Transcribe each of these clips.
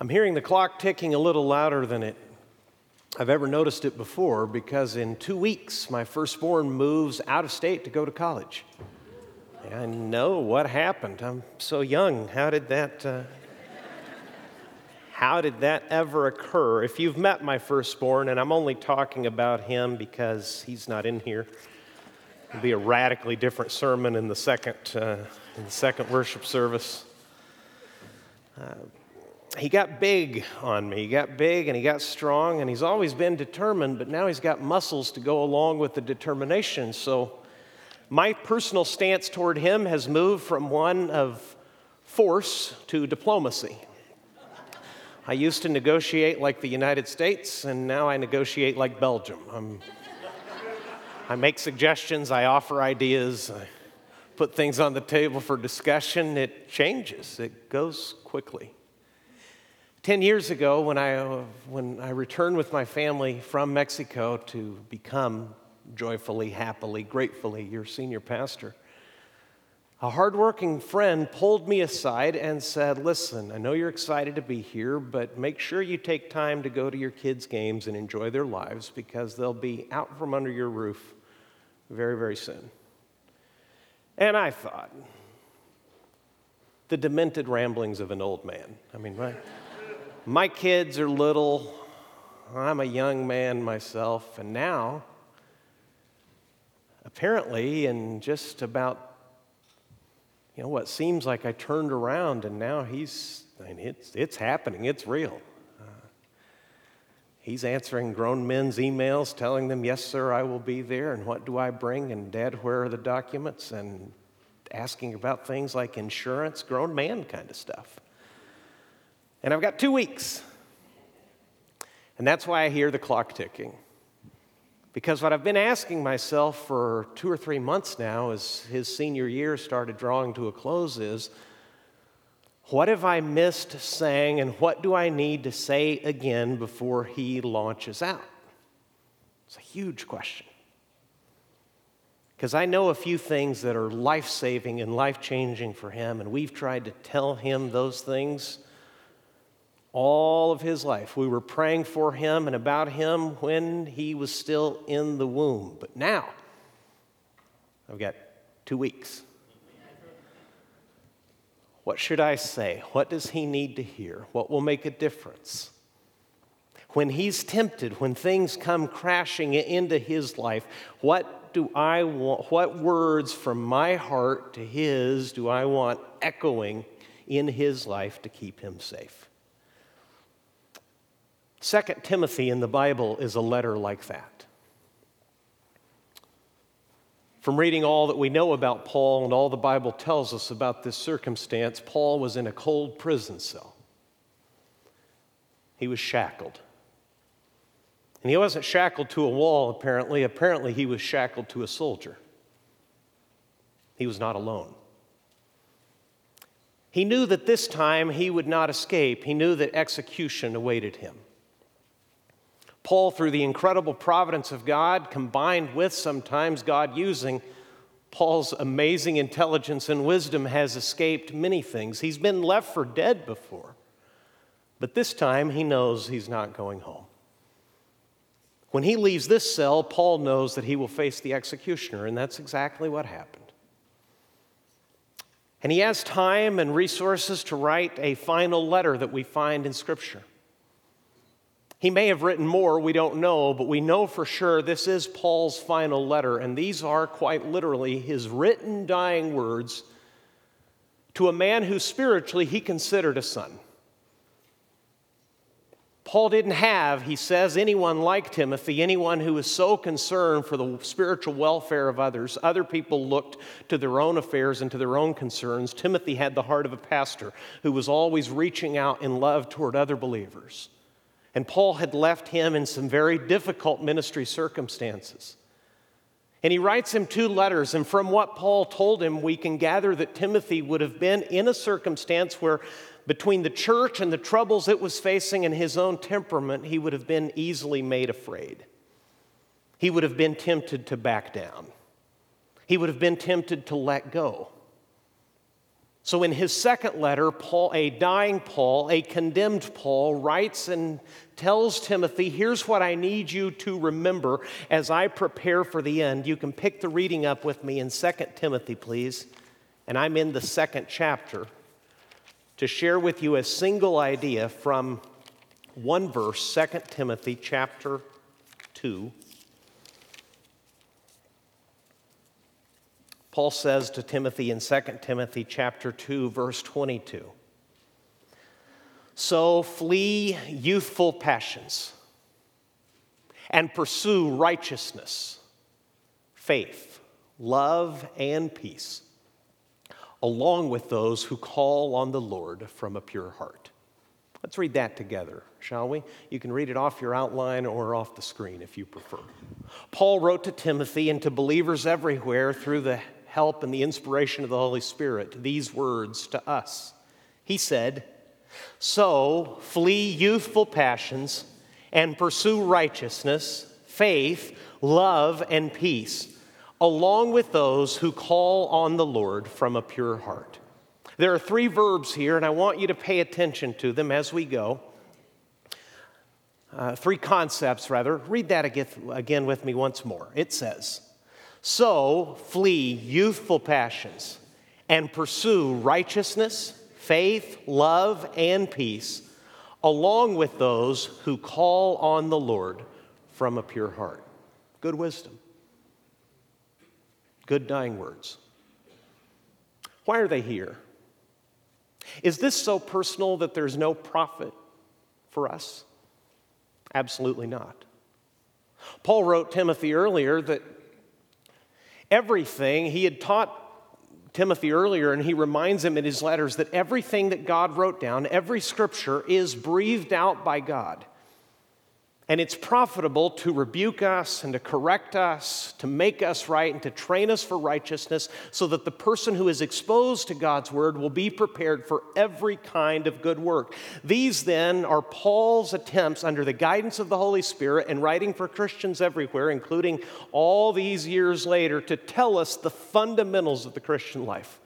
I'm hearing the clock ticking a little louder than it I've ever noticed it before because in two weeks my firstborn moves out of state to go to college. I know what happened. I'm so young. How did that? Uh, how did that ever occur? If you've met my firstborn, and I'm only talking about him because he's not in here, it'll be a radically different sermon in the second, uh, in the second worship service. Uh, he got big on me. He got big and he got strong, and he's always been determined, but now he's got muscles to go along with the determination. So, my personal stance toward him has moved from one of force to diplomacy. I used to negotiate like the United States, and now I negotiate like Belgium. I'm, i make suggestions, I offer ideas, I put things on the table for discussion. It changes, it goes quickly. Ten years ago, when I, uh, when I returned with my family from Mexico to become joyfully, happily, gratefully your senior pastor, a hardworking friend pulled me aside and said, Listen, I know you're excited to be here, but make sure you take time to go to your kids' games and enjoy their lives because they'll be out from under your roof very, very soon. And I thought, the demented ramblings of an old man. I mean, right? My kids are little. I'm a young man myself. And now, apparently, in just about, you know, what seems like I turned around and now he's, I mean, it's, it's happening, it's real. Uh, he's answering grown men's emails telling them, Yes, sir, I will be there. And what do I bring? And Dad, where are the documents? And asking about things like insurance, grown man kind of stuff. And I've got two weeks. And that's why I hear the clock ticking. Because what I've been asking myself for two or three months now, as his senior year started drawing to a close, is what have I missed saying, and what do I need to say again before he launches out? It's a huge question. Because I know a few things that are life saving and life changing for him, and we've tried to tell him those things all of his life. We were praying for him and about him when he was still in the womb. But now, I've got two weeks. What should I say? What does he need to hear? What will make a difference? When he's tempted, when things come crashing into his life, what do I want, what words from my heart to his do I want echoing in his life to keep him safe? Second Timothy in the Bible is a letter like that. From reading all that we know about Paul and all the Bible tells us about this circumstance, Paul was in a cold prison cell. He was shackled. And he wasn't shackled to a wall, apparently. Apparently, he was shackled to a soldier. He was not alone. He knew that this time he would not escape. He knew that execution awaited him. Paul, through the incredible providence of God, combined with sometimes God using Paul's amazing intelligence and wisdom, has escaped many things. He's been left for dead before, but this time he knows he's not going home. When he leaves this cell, Paul knows that he will face the executioner, and that's exactly what happened. And he has time and resources to write a final letter that we find in Scripture. He may have written more, we don't know, but we know for sure this is Paul's final letter, and these are quite literally his written dying words to a man who spiritually he considered a son. Paul didn't have, he says, anyone like Timothy, anyone who was so concerned for the spiritual welfare of others. Other people looked to their own affairs and to their own concerns. Timothy had the heart of a pastor who was always reaching out in love toward other believers. And Paul had left him in some very difficult ministry circumstances. And he writes him two letters, and from what Paul told him, we can gather that Timothy would have been in a circumstance where, between the church and the troubles it was facing and his own temperament, he would have been easily made afraid. He would have been tempted to back down, he would have been tempted to let go. So, in his second letter, Paul, a dying Paul, a condemned Paul, writes and tells Timothy, Here's what I need you to remember as I prepare for the end. You can pick the reading up with me in 2 Timothy, please. And I'm in the second chapter to share with you a single idea from one verse, 2 Timothy chapter 2. Paul says to Timothy in 2 Timothy chapter 2 verse 22. So flee youthful passions and pursue righteousness, faith, love, and peace, along with those who call on the Lord from a pure heart. Let's read that together, shall we? You can read it off your outline or off the screen if you prefer. Paul wrote to Timothy and to believers everywhere through the help and the inspiration of the Holy Spirit these words to us. He said, So flee youthful passions and pursue righteousness, faith, love, and peace, along with those who call on the Lord from a pure heart. There are three verbs here, and I want you to pay attention to them as we go. Uh, three concepts, rather. Read that again with me once more. It says, so flee youthful passions and pursue righteousness, faith, love, and peace, along with those who call on the Lord from a pure heart. Good wisdom. Good dying words. Why are they here? Is this so personal that there's no profit for us? Absolutely not. Paul wrote Timothy earlier that Everything, he had taught Timothy earlier, and he reminds him in his letters that everything that God wrote down, every scripture, is breathed out by God. And it's profitable to rebuke us and to correct us, to make us right, and to train us for righteousness, so that the person who is exposed to God's word will be prepared for every kind of good work. These, then, are Paul's attempts under the guidance of the Holy Spirit and writing for Christians everywhere, including all these years later, to tell us the fundamentals of the Christian life.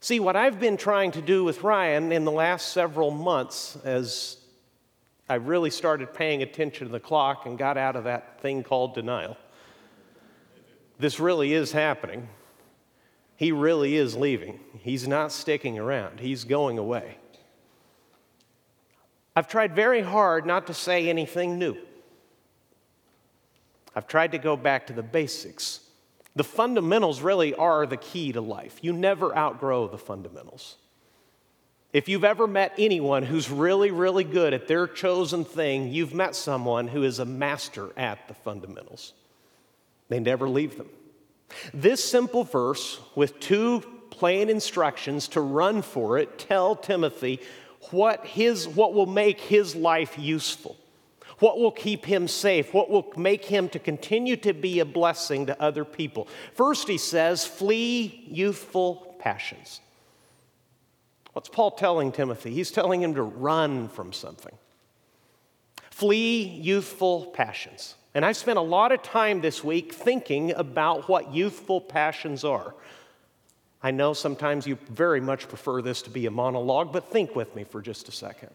See, what I've been trying to do with Ryan in the last several months as I really started paying attention to the clock and got out of that thing called denial. This really is happening. He really is leaving. He's not sticking around, he's going away. I've tried very hard not to say anything new. I've tried to go back to the basics. The fundamentals really are the key to life. You never outgrow the fundamentals. If you've ever met anyone who's really, really good at their chosen thing, you've met someone who is a master at the fundamentals. They never leave them. This simple verse, with two plain instructions to run for it, tell Timothy what, his, what will make his life useful, what will keep him safe, what will make him to continue to be a blessing to other people. First, he says, flee youthful passions. What's Paul telling Timothy? He's telling him to run from something. Flee youthful passions. And I've spent a lot of time this week thinking about what youthful passions are. I know sometimes you very much prefer this to be a monologue, but think with me for just a second.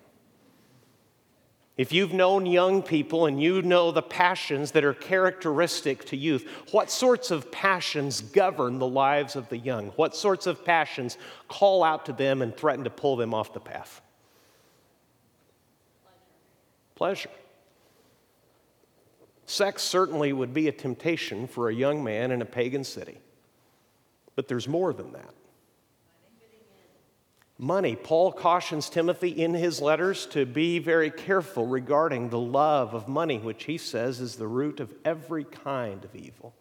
If you've known young people and you know the passions that are characteristic to youth, what sorts of passions govern the lives of the young? What sorts of passions call out to them and threaten to pull them off the path? Pleasure. Sex certainly would be a temptation for a young man in a pagan city, but there's more than that. Money. Paul cautions Timothy in his letters to be very careful regarding the love of money, which he says is the root of every kind of evil.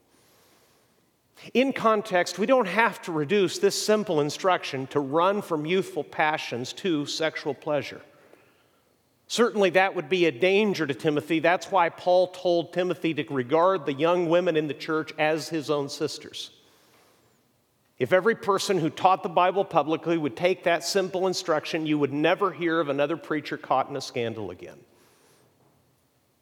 In context, we don't have to reduce this simple instruction to run from youthful passions to sexual pleasure. Certainly, that would be a danger to Timothy. That's why Paul told Timothy to regard the young women in the church as his own sisters. If every person who taught the Bible publicly would take that simple instruction, you would never hear of another preacher caught in a scandal again.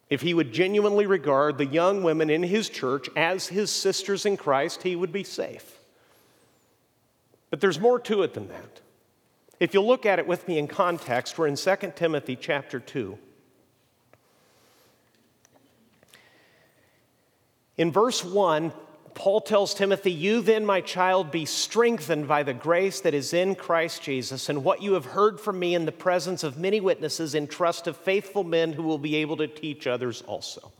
If he would genuinely regard the young women in his church as his sisters in Christ, he would be safe. But there's more to it than that. If you look at it with me in context, we're in 2 Timothy chapter 2. In verse 1, Paul tells Timothy, You then, my child, be strengthened by the grace that is in Christ Jesus, and what you have heard from me in the presence of many witnesses, in trust of faithful men who will be able to teach others also.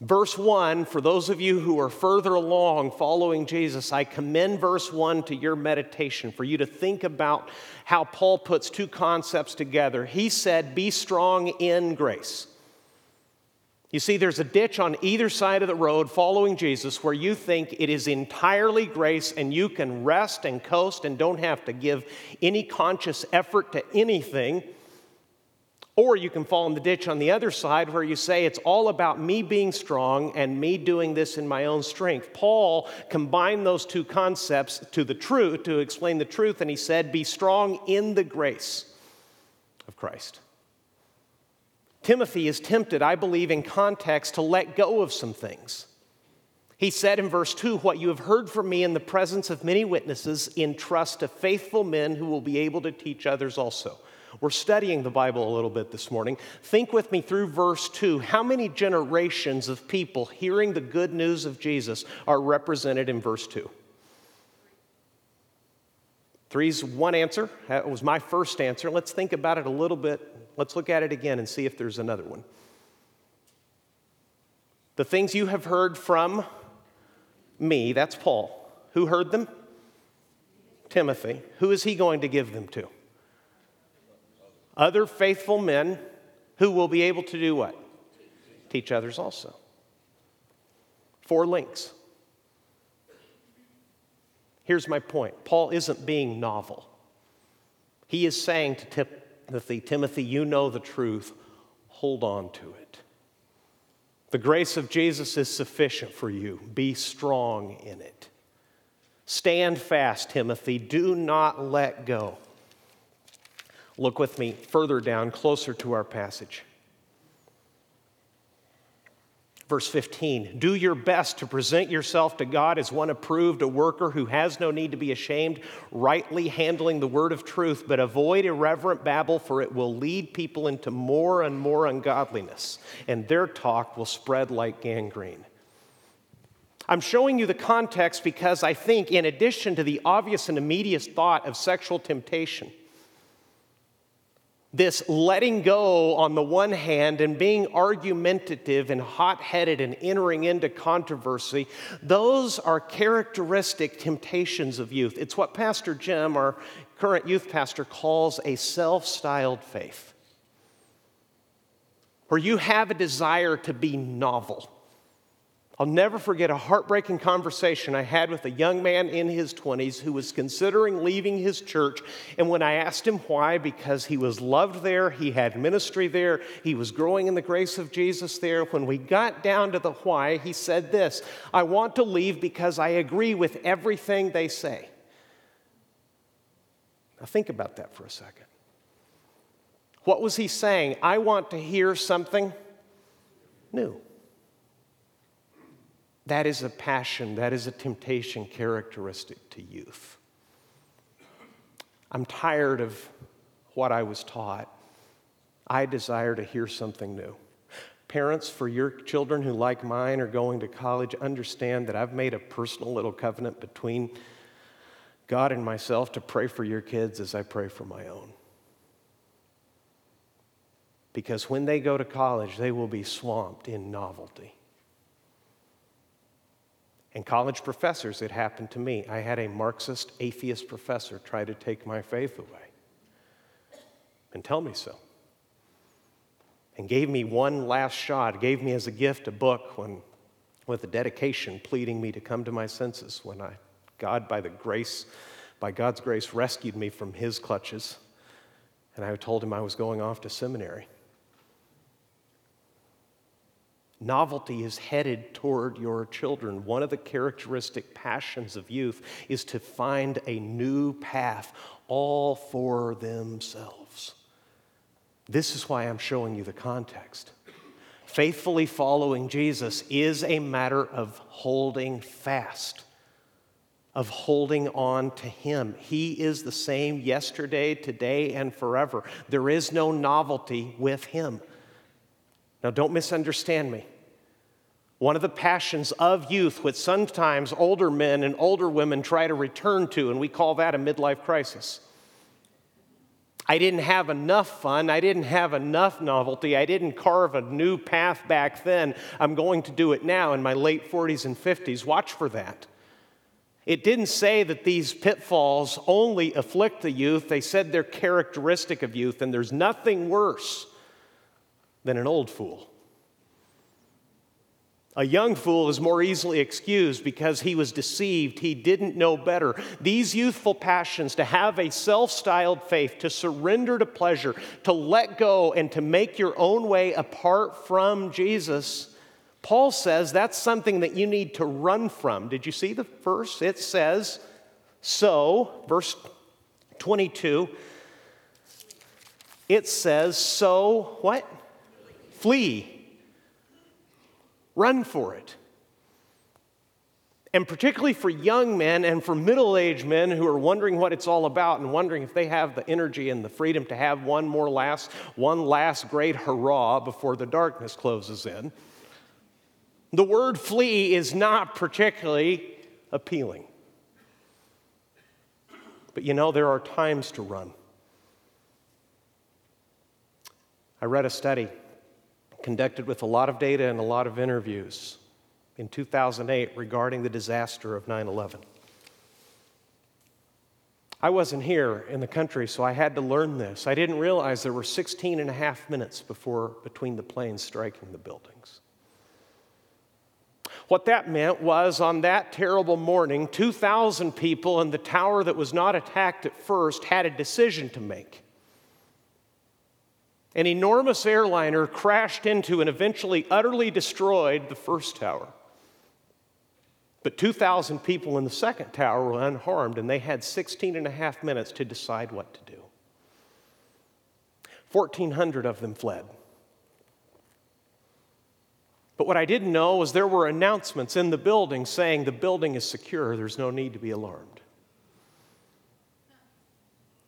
Verse 1, for those of you who are further along following Jesus, I commend verse 1 to your meditation for you to think about how Paul puts two concepts together. He said, Be strong in grace. You see, there's a ditch on either side of the road following Jesus where you think it is entirely grace and you can rest and coast and don't have to give any conscious effort to anything. Or you can fall in the ditch on the other side where you say it's all about me being strong and me doing this in my own strength. Paul combined those two concepts to the truth, to explain the truth, and he said, Be strong in the grace of Christ. Timothy is tempted, I believe, in context to let go of some things. He said in verse 2 What you have heard from me in the presence of many witnesses, entrust to faithful men who will be able to teach others also. We're studying the Bible a little bit this morning. Think with me through verse 2. How many generations of people hearing the good news of Jesus are represented in verse 2? Three's one answer. That was my first answer. Let's think about it a little bit Let's look at it again and see if there's another one. The things you have heard from me, that's Paul. Who heard them? Timothy. Who is he going to give them to? Other faithful men who will be able to do what? Teach others also. Four links. Here's my point Paul isn't being novel. He is saying to Timothy, Timothy, you know the truth, hold on to it. The grace of Jesus is sufficient for you. Be strong in it. Stand fast, Timothy. Do not let go. Look with me further down, closer to our passage. Verse 15, do your best to present yourself to God as one approved, a worker who has no need to be ashamed, rightly handling the word of truth, but avoid irreverent babble, for it will lead people into more and more ungodliness, and their talk will spread like gangrene. I'm showing you the context because I think, in addition to the obvious and immediate thought of sexual temptation, this letting go on the one hand and being argumentative and hot headed and entering into controversy, those are characteristic temptations of youth. It's what Pastor Jim, our current youth pastor, calls a self styled faith, where you have a desire to be novel I'll never forget a heartbreaking conversation I had with a young man in his 20s who was considering leaving his church. And when I asked him why, because he was loved there, he had ministry there, he was growing in the grace of Jesus there, when we got down to the why, he said this I want to leave because I agree with everything they say. Now, think about that for a second. What was he saying? I want to hear something new. That is a passion, that is a temptation characteristic to youth. I'm tired of what I was taught. I desire to hear something new. Parents, for your children who, like mine, are going to college, understand that I've made a personal little covenant between God and myself to pray for your kids as I pray for my own. Because when they go to college, they will be swamped in novelty. And college professors, it happened to me. I had a Marxist atheist professor try to take my faith away and tell me so. And gave me one last shot, gave me as a gift a book when, with a dedication pleading me to come to my senses when I, God, by the grace, by God's grace, rescued me from his clutches. And I told him I was going off to seminary. Novelty is headed toward your children. One of the characteristic passions of youth is to find a new path, all for themselves. This is why I'm showing you the context. Faithfully following Jesus is a matter of holding fast of holding on to Him. He is the same yesterday, today, and forever. There is no novelty with Him. Now, don't misunderstand me. One of the passions of youth, which sometimes older men and older women try to return to, and we call that a midlife crisis. I didn't have enough fun. I didn't have enough novelty. I didn't carve a new path back then. I'm going to do it now in my late 40s and 50s. Watch for that. It didn't say that these pitfalls only afflict the youth, they said they're characteristic of youth, and there's nothing worse than an old fool. A young fool is more easily excused because he was deceived. He didn't know better. These youthful passions to have a self styled faith, to surrender to pleasure, to let go, and to make your own way apart from Jesus, Paul says that's something that you need to run from. Did you see the verse? It says, So, verse 22, it says, So what? Flee Run for it. And particularly for young men and for middle aged men who are wondering what it's all about and wondering if they have the energy and the freedom to have one more last, one last great hurrah before the darkness closes in. The word flee is not particularly appealing. But you know, there are times to run. I read a study conducted with a lot of data and a lot of interviews in 2008 regarding the disaster of 9 11. I wasn't here in the country, so I had to learn this. I didn't realize there were 16 and a half minutes before between the planes striking the buildings. What that meant was on that terrible morning, 2,000 people in the tower that was not attacked at first had a decision to make. An enormous airliner crashed into and eventually utterly destroyed the first tower. But 2,000 people in the second tower were unharmed, and they had 16 and a half minutes to decide what to do. 1,400 of them fled. But what I didn't know was there were announcements in the building saying the building is secure, there's no need to be alarmed.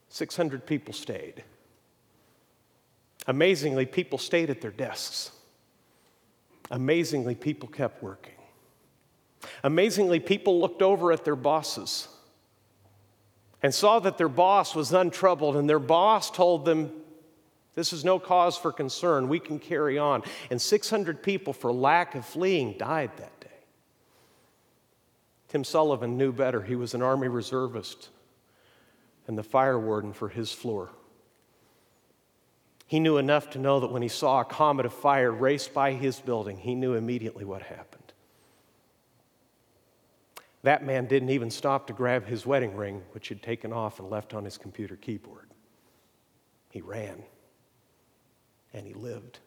600 people stayed. Amazingly, people stayed at their desks. Amazingly, people kept working. Amazingly, people looked over at their bosses and saw that their boss was untroubled, and their boss told them, This is no cause for concern. We can carry on. And 600 people, for lack of fleeing, died that day. Tim Sullivan knew better. He was an Army reservist and the fire warden for his floor. He knew enough to know that when he saw a comet of fire race by his building, he knew immediately what happened. That man didn't even stop to grab his wedding ring, which he'd taken off and left on his computer keyboard. He ran and he lived.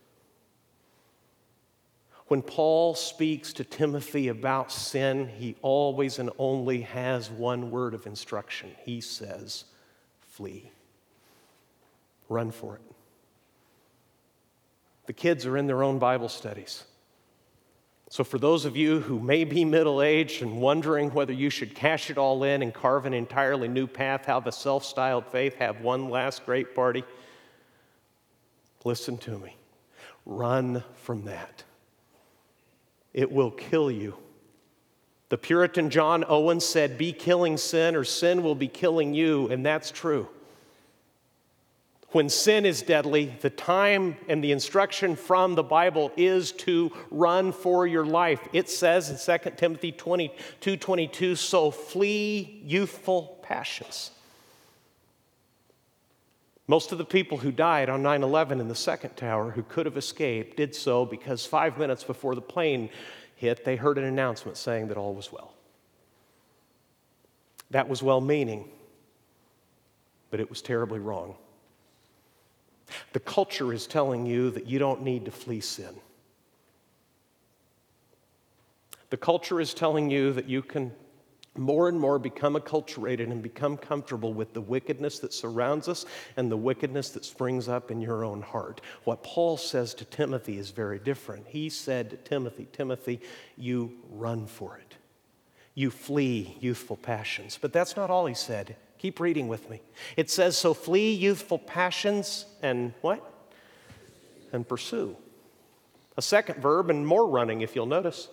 When Paul speaks to Timothy about sin, he always and only has one word of instruction. He says, Flee. Run for it. The kids are in their own Bible studies. So, for those of you who may be middle aged and wondering whether you should cash it all in and carve an entirely new path, have a self styled faith, have one last great party, listen to me. Run from that. It will kill you. The Puritan John Owen said, Be killing sin, or sin will be killing you, and that's true. When sin is deadly, the time and the instruction from the Bible is to run for your life. It says in 2 Timothy 22 22, so flee youthful passions. Most of the people who died on 9 11 in the second tower who could have escaped did so because five minutes before the plane hit, they heard an announcement saying that all was well. That was well meaning, but it was terribly wrong. The culture is telling you that you don't need to flee sin. The culture is telling you that you can more and more become acculturated and become comfortable with the wickedness that surrounds us and the wickedness that springs up in your own heart. What Paul says to Timothy is very different. He said to Timothy, Timothy, you run for it. you flee youthful passions. But that's not all he said. Keep reading with me. It says, So flee youthful passions and what? And pursue. A second verb and more running, if you'll notice.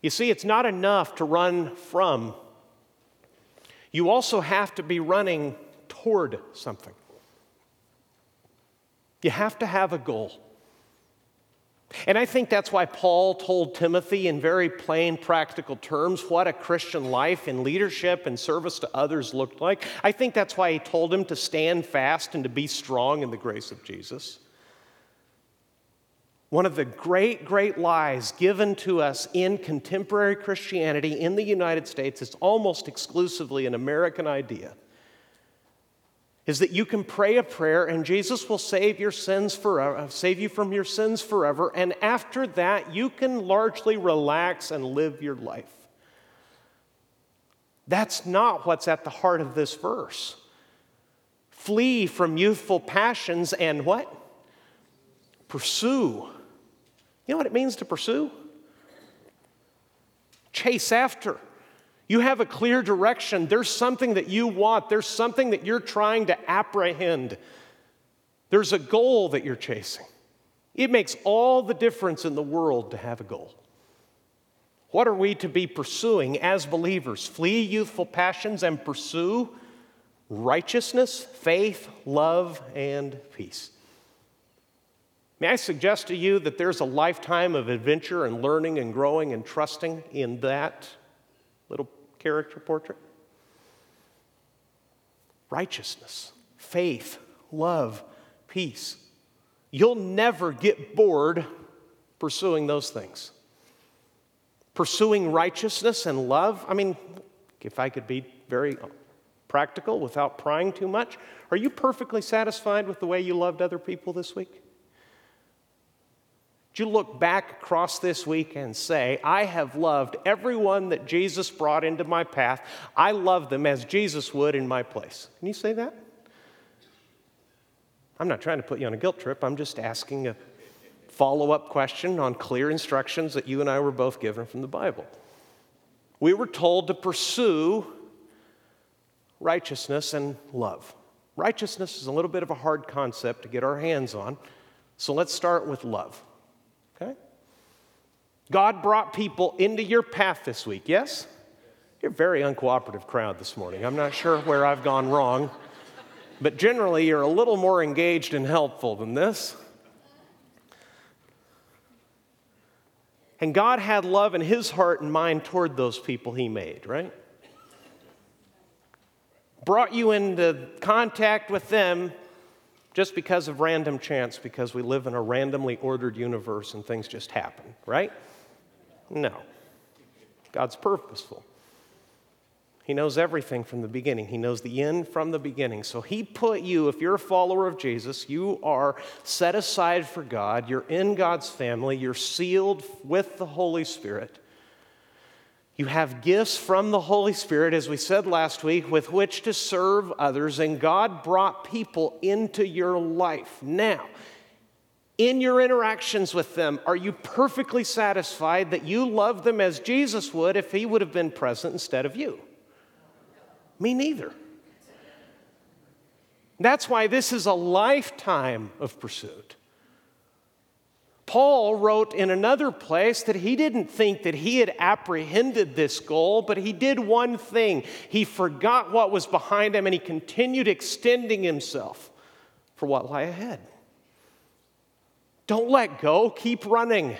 You see, it's not enough to run from, you also have to be running toward something. You have to have a goal. And I think that's why Paul told Timothy in very plain, practical terms what a Christian life in leadership and service to others looked like. I think that's why he told him to stand fast and to be strong in the grace of Jesus. One of the great, great lies given to us in contemporary Christianity in the United States is almost exclusively an American idea is that you can pray a prayer and Jesus will save your sins forever, uh, save you from your sins forever, and after that you can largely relax and live your life. That's not what's at the heart of this verse. Flee from youthful passions and what? Pursue. You know what it means to pursue? Chase after. You have a clear direction. There's something that you want, there's something that you're trying to apprehend. There's a goal that you're chasing. It makes all the difference in the world to have a goal. What are we to be pursuing as believers? Flee youthful passions and pursue righteousness, faith, love, and peace. May I suggest to you that there's a lifetime of adventure and learning and growing and trusting in that little character portrait? Righteousness, faith, love, peace. You'll never get bored pursuing those things. Pursuing righteousness and love, I mean, if I could be very practical without prying too much, are you perfectly satisfied with the way you loved other people this week? You look back across this week and say, I have loved everyone that Jesus brought into my path. I love them as Jesus would in my place. Can you say that? I'm not trying to put you on a guilt trip. I'm just asking a follow up question on clear instructions that you and I were both given from the Bible. We were told to pursue righteousness and love. Righteousness is a little bit of a hard concept to get our hands on, so let's start with love. God brought people into your path this week, yes? You're a very uncooperative crowd this morning. I'm not sure where I've gone wrong, but generally you're a little more engaged and helpful than this. And God had love in his heart and mind toward those people he made, right? Brought you into contact with them just because of random chance, because we live in a randomly ordered universe and things just happen, right? No. God's purposeful. He knows everything from the beginning. He knows the end from the beginning. So He put you, if you're a follower of Jesus, you are set aside for God. You're in God's family. You're sealed with the Holy Spirit. You have gifts from the Holy Spirit, as we said last week, with which to serve others, and God brought people into your life. Now, in your interactions with them, are you perfectly satisfied that you love them as Jesus would if he would have been present instead of you? Me neither. That's why this is a lifetime of pursuit. Paul wrote in another place that he didn't think that he had apprehended this goal, but he did one thing. He forgot what was behind him and he continued extending himself for what lay ahead. Don't let go, keep running.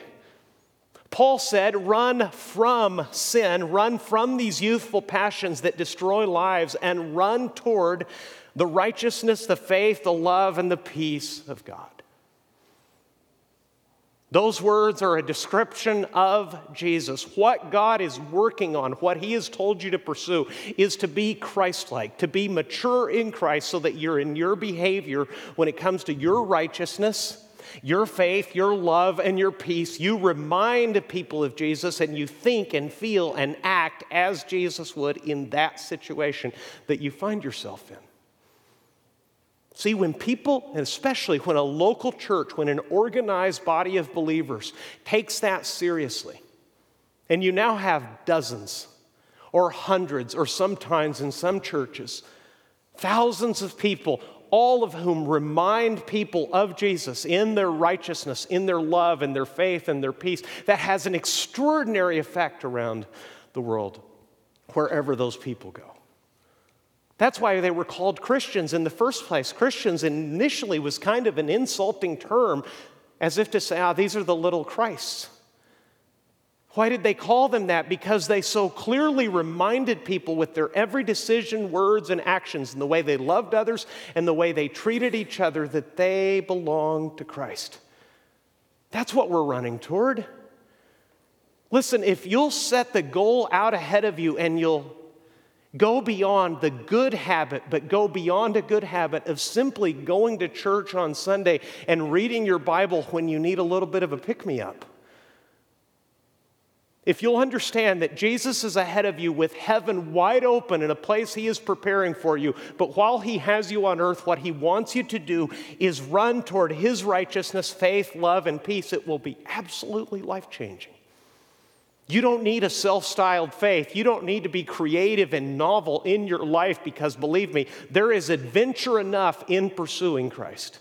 Paul said, run from sin, run from these youthful passions that destroy lives, and run toward the righteousness, the faith, the love, and the peace of God. Those words are a description of Jesus. What God is working on, what He has told you to pursue, is to be Christ like, to be mature in Christ so that you're in your behavior when it comes to your righteousness your faith, your love, and your peace, you remind people of Jesus and you think and feel and act as Jesus would in that situation that you find yourself in. See, when people, and especially when a local church, when an organized body of believers takes that seriously, And you now have dozens or hundreds, or sometimes in some churches, thousands of people, all of whom remind people of Jesus in their righteousness, in their love, in their faith, and their peace, that has an extraordinary effect around the world, wherever those people go. That's why they were called Christians in the first place. Christians initially was kind of an insulting term, as if to say, ah, these are the little Christs. Why did they call them that? Because they so clearly reminded people with their every decision, words, and actions, and the way they loved others and the way they treated each other, that they belonged to Christ. That's what we're running toward. Listen, if you'll set the goal out ahead of you and you'll go beyond the good habit, but go beyond a good habit of simply going to church on Sunday and reading your Bible when you need a little bit of a pick me up if you'll understand that Jesus is ahead of you with heaven wide open in a place he is preparing for you, but while he has you on earth, what he wants you to do is run toward his righteousness, faith, love, and peace, it will be absolutely life changing. You don't need a self styled faith. You don't need to be creative and novel in your life because, believe me, there is adventure enough in pursuing Christ.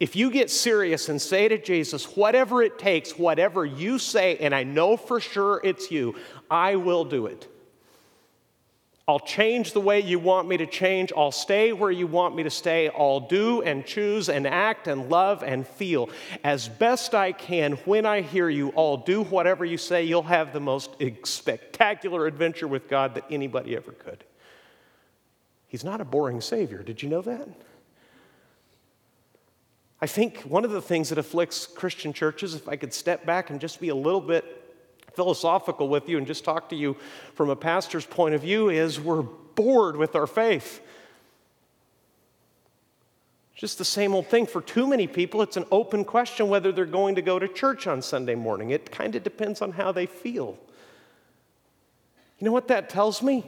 If you get serious and say to Jesus, whatever it takes, whatever you say, and I know for sure it's you, I will do it. I'll change the way you want me to change. I'll stay where you want me to stay. I'll do and choose and act and love and feel as best I can when I hear you. I'll do whatever you say. You'll have the most spectacular adventure with God that anybody ever could. He's not a boring Savior. Did you know that? I think one of the things that afflicts Christian churches, if I could step back and just be a little bit philosophical with you and just talk to you from a pastor's point of view, is we're bored with our faith. Just the same old thing. For too many people, it's an open question whether they're going to go to church on Sunday morning. It kind of depends on how they feel. You know what that tells me?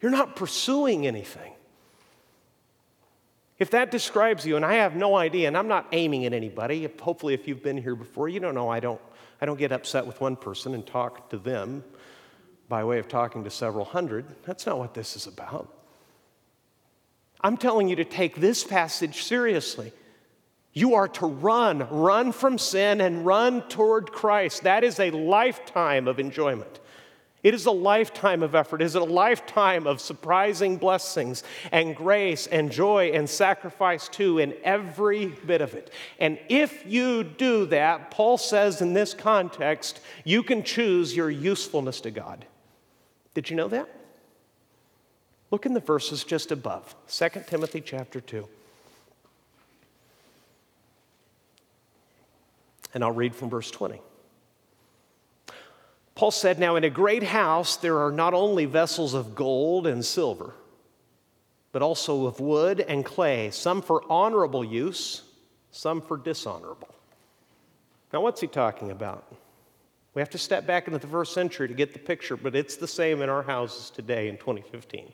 You're not pursuing anything. If that describes you, and I have no idea, and I'm not aiming at anybody, hopefully, if you've been here before, you don't know I don't, I don't get upset with one person and talk to them by way of talking to several hundred. That's not what this is about. I'm telling you to take this passage seriously. You are to run, run from sin and run toward Christ. That is a lifetime of enjoyment. It is a lifetime of effort. It is a lifetime of surprising blessings and grace and joy and sacrifice too, in every bit of it. And if you do that, Paul says in this context, you can choose your usefulness to God. Did you know that? Look in the verses just above, 2 Timothy chapter 2. And I'll read from verse 20. Paul said, Now in a great house there are not only vessels of gold and silver, but also of wood and clay, some for honorable use, some for dishonorable. Now, what's he talking about? We have to step back into the first century to get the picture, but it's the same in our houses today in 2015.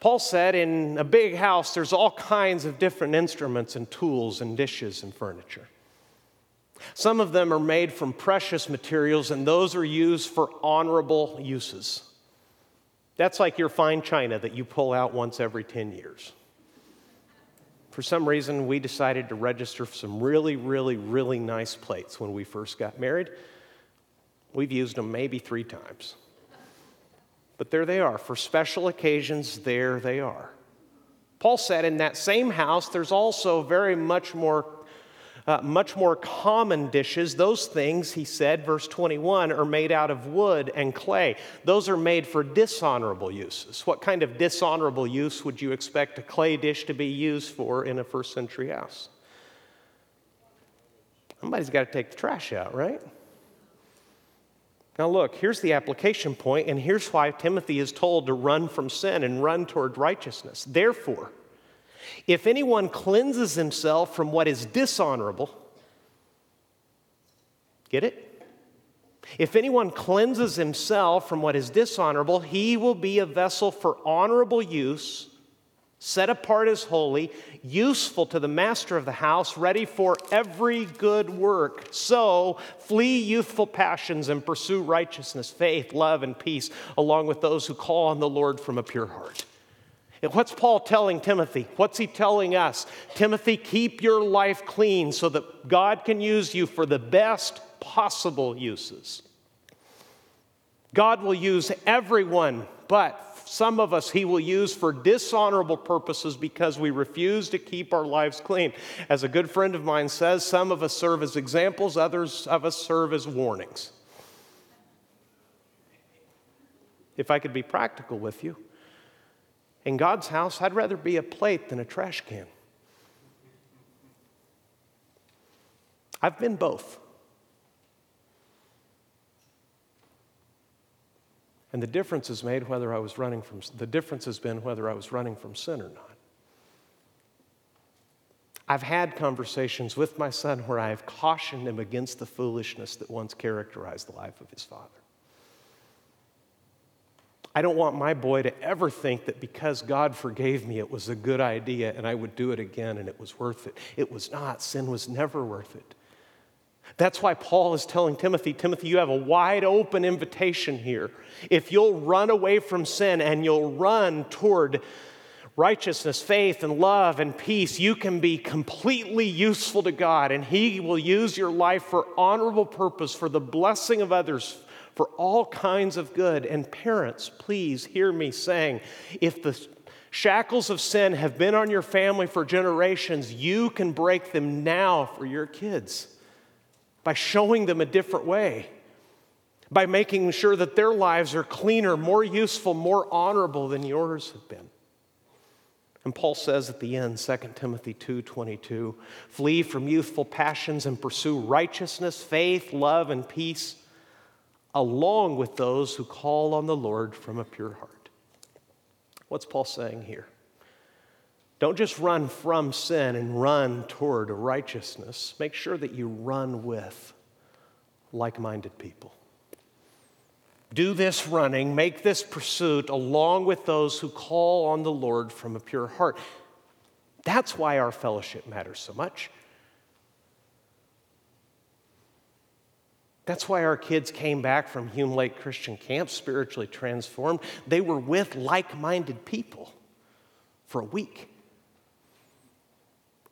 Paul said, in a big house, there's all kinds of different instruments and tools and dishes and furniture. Some of them are made from precious materials, and those are used for honorable uses. That's like your fine china that you pull out once every 10 years. For some reason, we decided to register some really, really, really nice plates when we first got married. We've used them maybe three times. But there they are. For special occasions, there they are. Paul said in that same house, there's also very much more uh, much more common dishes. Those things, he said, verse 21, are made out of wood and clay. Those are made for dishonorable uses. What kind of dishonorable use would you expect a clay dish to be used for in a first century house? Somebody's got to take the trash out, right? Now, look, here's the application point, and here's why Timothy is told to run from sin and run toward righteousness. Therefore, if anyone cleanses himself from what is dishonorable, get it? If anyone cleanses himself from what is dishonorable, he will be a vessel for honorable use, set apart as holy, useful to the master of the house, ready for every good work. So flee youthful passions and pursue righteousness, faith, love, and peace, along with those who call on the Lord from a pure heart. And what's Paul telling Timothy? What's he telling us? Timothy, keep your life clean so that God can use you for the best possible uses. God will use everyone, but some of us he will use for dishonorable purposes because we refuse to keep our lives clean. As a good friend of mine says, some of us serve as examples, others of us serve as warnings. If I could be practical with you, in God's house, I'd rather be a plate than a trash can. I've been both. And the difference is made whether I was running from the difference has been whether I was running from sin or not. I've had conversations with my son where I have cautioned him against the foolishness that once characterized the life of his father. I don't want my boy to ever think that because God forgave me, it was a good idea and I would do it again and it was worth it. It was not. Sin was never worth it. That's why Paul is telling Timothy Timothy, you have a wide open invitation here. If you'll run away from sin and you'll run toward righteousness, faith, and love and peace, you can be completely useful to God, and He will use your life for honorable purpose, for the blessing of others, for all kinds of good. And parents, please hear me saying if the shackles of sin have been on your family for generations, you can break them now for your kids by showing them a different way, by making sure that their lives are cleaner, more useful, more honorable than yours have been. And Paul says at the end, 2 Timothy 2:22, flee from youthful passions and pursue righteousness, faith, love, and peace, along with those who call on the Lord from a pure heart. What's Paul saying here? Don't just run from sin and run toward righteousness. Make sure that you run with like minded people. Do this running, make this pursuit along with those who call on the Lord from a pure heart. That's why our fellowship matters so much. That's why our kids came back from Hume Lake Christian Camp spiritually transformed. They were with like minded people for a week.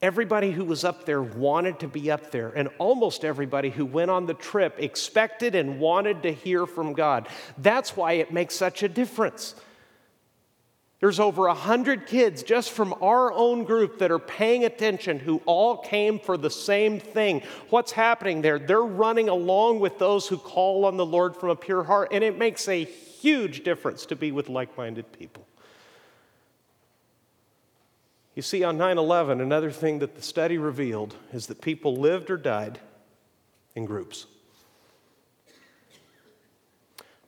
Everybody who was up there wanted to be up there, and almost everybody who went on the trip expected and wanted to hear from God. That's why it makes such a difference. There's over a hundred kids just from our own group that are paying attention who all came for the same thing. What's happening there? They're running along with those who call on the Lord from a pure heart, and it makes a huge difference to be with like minded people. You see, on 9 11, another thing that the study revealed is that people lived or died in groups.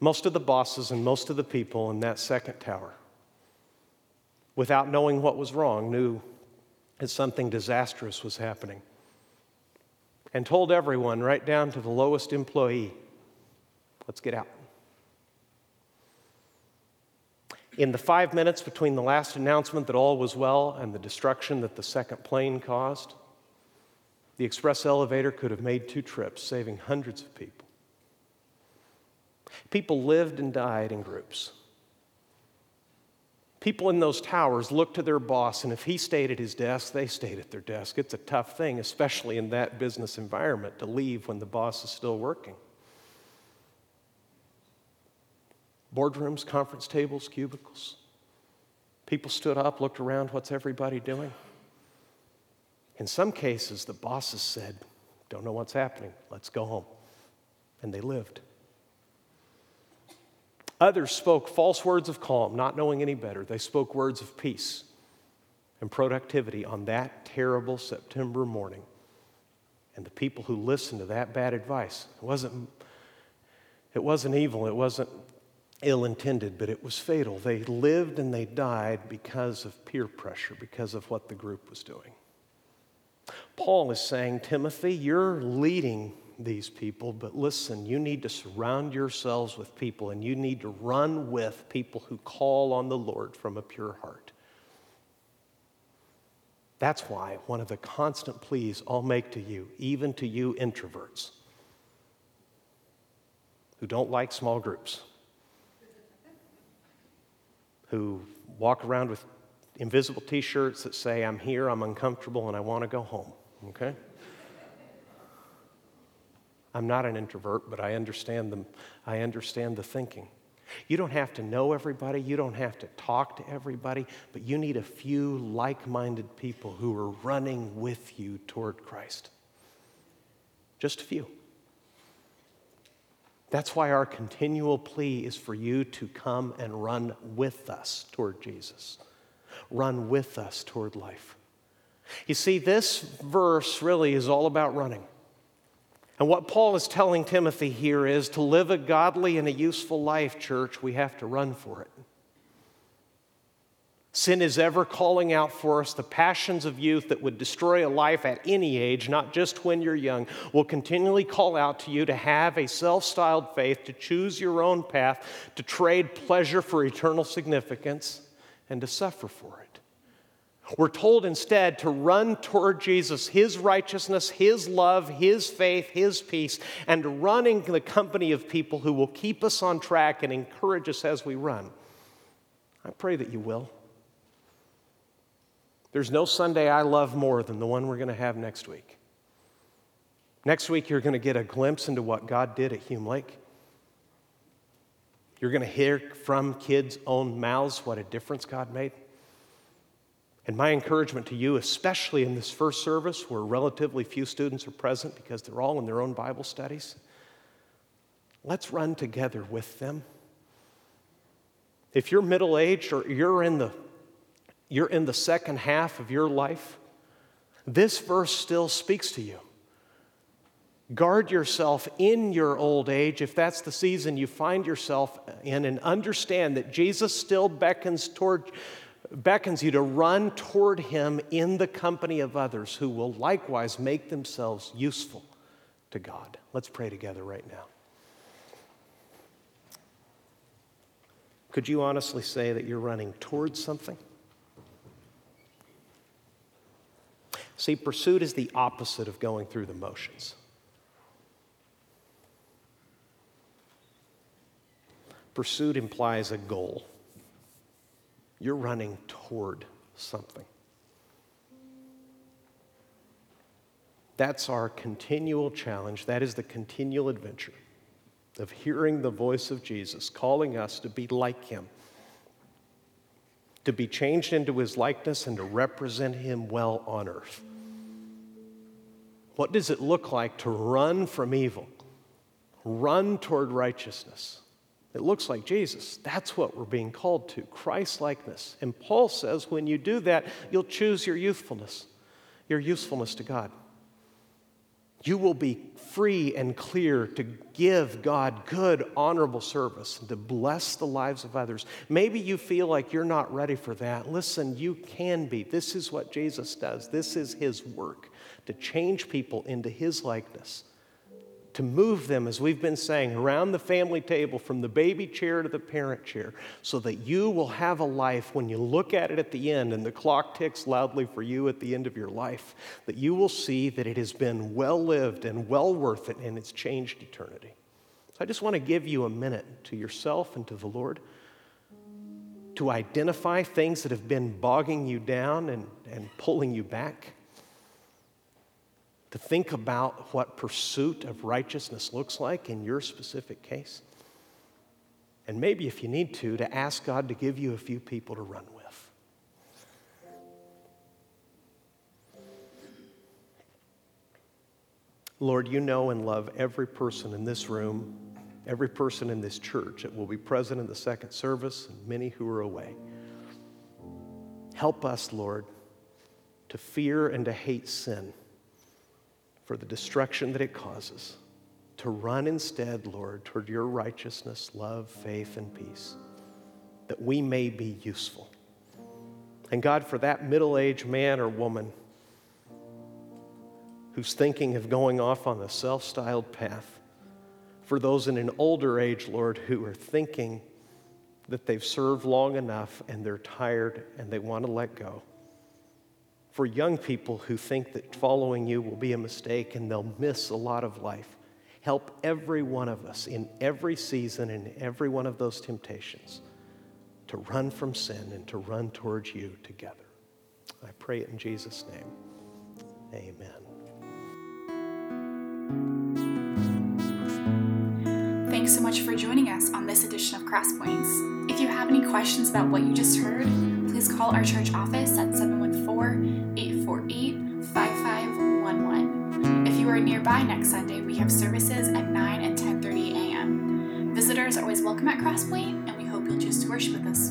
Most of the bosses and most of the people in that second tower, without knowing what was wrong, knew that something disastrous was happening and told everyone, right down to the lowest employee, let's get out. In the five minutes between the last announcement that all was well and the destruction that the second plane caused, the express elevator could have made two trips, saving hundreds of people. People lived and died in groups. People in those towers looked to their boss, and if he stayed at his desk, they stayed at their desk. It's a tough thing, especially in that business environment, to leave when the boss is still working. boardrooms, conference tables, cubicles. People stood up, looked around, what's everybody doing? In some cases, the bosses said, Don't know what's happening, let's go home. And they lived. Others spoke false words of calm, not knowing any better. They spoke words of peace and productivity on that terrible September morning. And the people who listened to that bad advice, it wasn't, it wasn't evil, it wasn't ill intended, but it was fatal. They lived and they died because of peer pressure, because of what the group was doing. Paul is saying, Timothy, you're leading these people, but listen, you need to surround yourselves with people and you need to run with people who call on the Lord from a pure heart. That's why one of the constant pleas I'll make to you, even to you introverts who don't like small groups, who walk around with invisible t shirts that say, I'm here, I'm uncomfortable, and I want to go home, okay? I'm not an introvert, but I understand the, I understand the thinking. You don't have to know everybody, you don't have to talk to everybody, but you need a few like minded people who are running with you toward Christ. Just a few. That's why our continual plea is for you to come and run with us toward Jesus, run with us toward life. You see, this verse really is all about running. And what Paul is telling Timothy here is to live a godly and a useful life, church, we have to run for it. Sin is ever calling out for us. The passions of youth that would destroy a life at any age, not just when you're young, will continually call out to you to have a self styled faith, to choose your own path, to trade pleasure for eternal significance, and to suffer for it. We're told instead to run toward Jesus, His righteousness, His love, His faith, His peace, and running in the company of people who will keep us on track and encourage us as we run. I pray that you will. There's no Sunday I love more than the one we're going to have next week. Next week, you're going to get a glimpse into what God did at Hume Lake. You're going to hear from kids' own mouths what a difference God made. And my encouragement to you, especially in this first service where relatively few students are present because they're all in their own Bible studies, let's run together with them. If you're middle aged or you're in, the, you're in the second half of your life, this verse still speaks to you. Guard yourself in your old age, if that's the season you find yourself in, and understand that Jesus still beckons toward beckons you to run toward him in the company of others who will likewise make themselves useful to God. Let's pray together right now. Could you honestly say that you're running towards something? See, pursuit is the opposite of going through the motions. Pursuit implies a goal. You're running toward something. That's our continual challenge. That is the continual adventure of hearing the voice of Jesus calling us to be like him, to be changed into his likeness, and to represent him well on earth. What does it look like to run from evil, run toward righteousness? It looks like Jesus. That's what we're being called to Christ likeness. And Paul says when you do that, you'll choose your youthfulness, your usefulness to God. You will be free and clear to give God good, honorable service and to bless the lives of others. Maybe you feel like you're not ready for that. Listen, you can be. This is what Jesus does, this is his work to change people into his likeness to move them, as we've been saying, around the family table from the baby chair to the parent chair, so that you will have a life when you look at it at the end and the clock ticks loudly for you at the end of your life, that you will see that it has been well lived and well worth it and it's changed eternity. So I just want to give you a minute to yourself and to the Lord to identify things that have been bogging you down and, and pulling you back to think about what pursuit of righteousness looks like in your specific case. And maybe, if you need to, to ask God to give you a few people to run with. Lord, you know and love every person in this room, every person in this church that will be present in the second service, and many who are away. Help us, Lord, to fear and to hate sin for the destruction that it causes, to run instead, Lord, toward your righteousness, love, faith, and peace, that we may be useful. And God, for that middle aged man or woman who's thinking of going off on the self styled path, for those in an older age, Lord, who are thinking that they've served long enough and they're tired and they want to let go for young people who think that following you will be a mistake and they'll miss a lot of life. Help every one of us in every season and every one of those temptations to run from sin and to run towards you together. I pray it in Jesus' name. Amen. Thanks so much for joining us on this edition of Crosspoints. If you have any questions about what you just heard, please call our church office at 714 848 5511. If you are nearby next Sunday, we have services at 9 and 10:30 a.m. Visitors are always welcome at Crosspoint, and we hope you'll choose to worship with us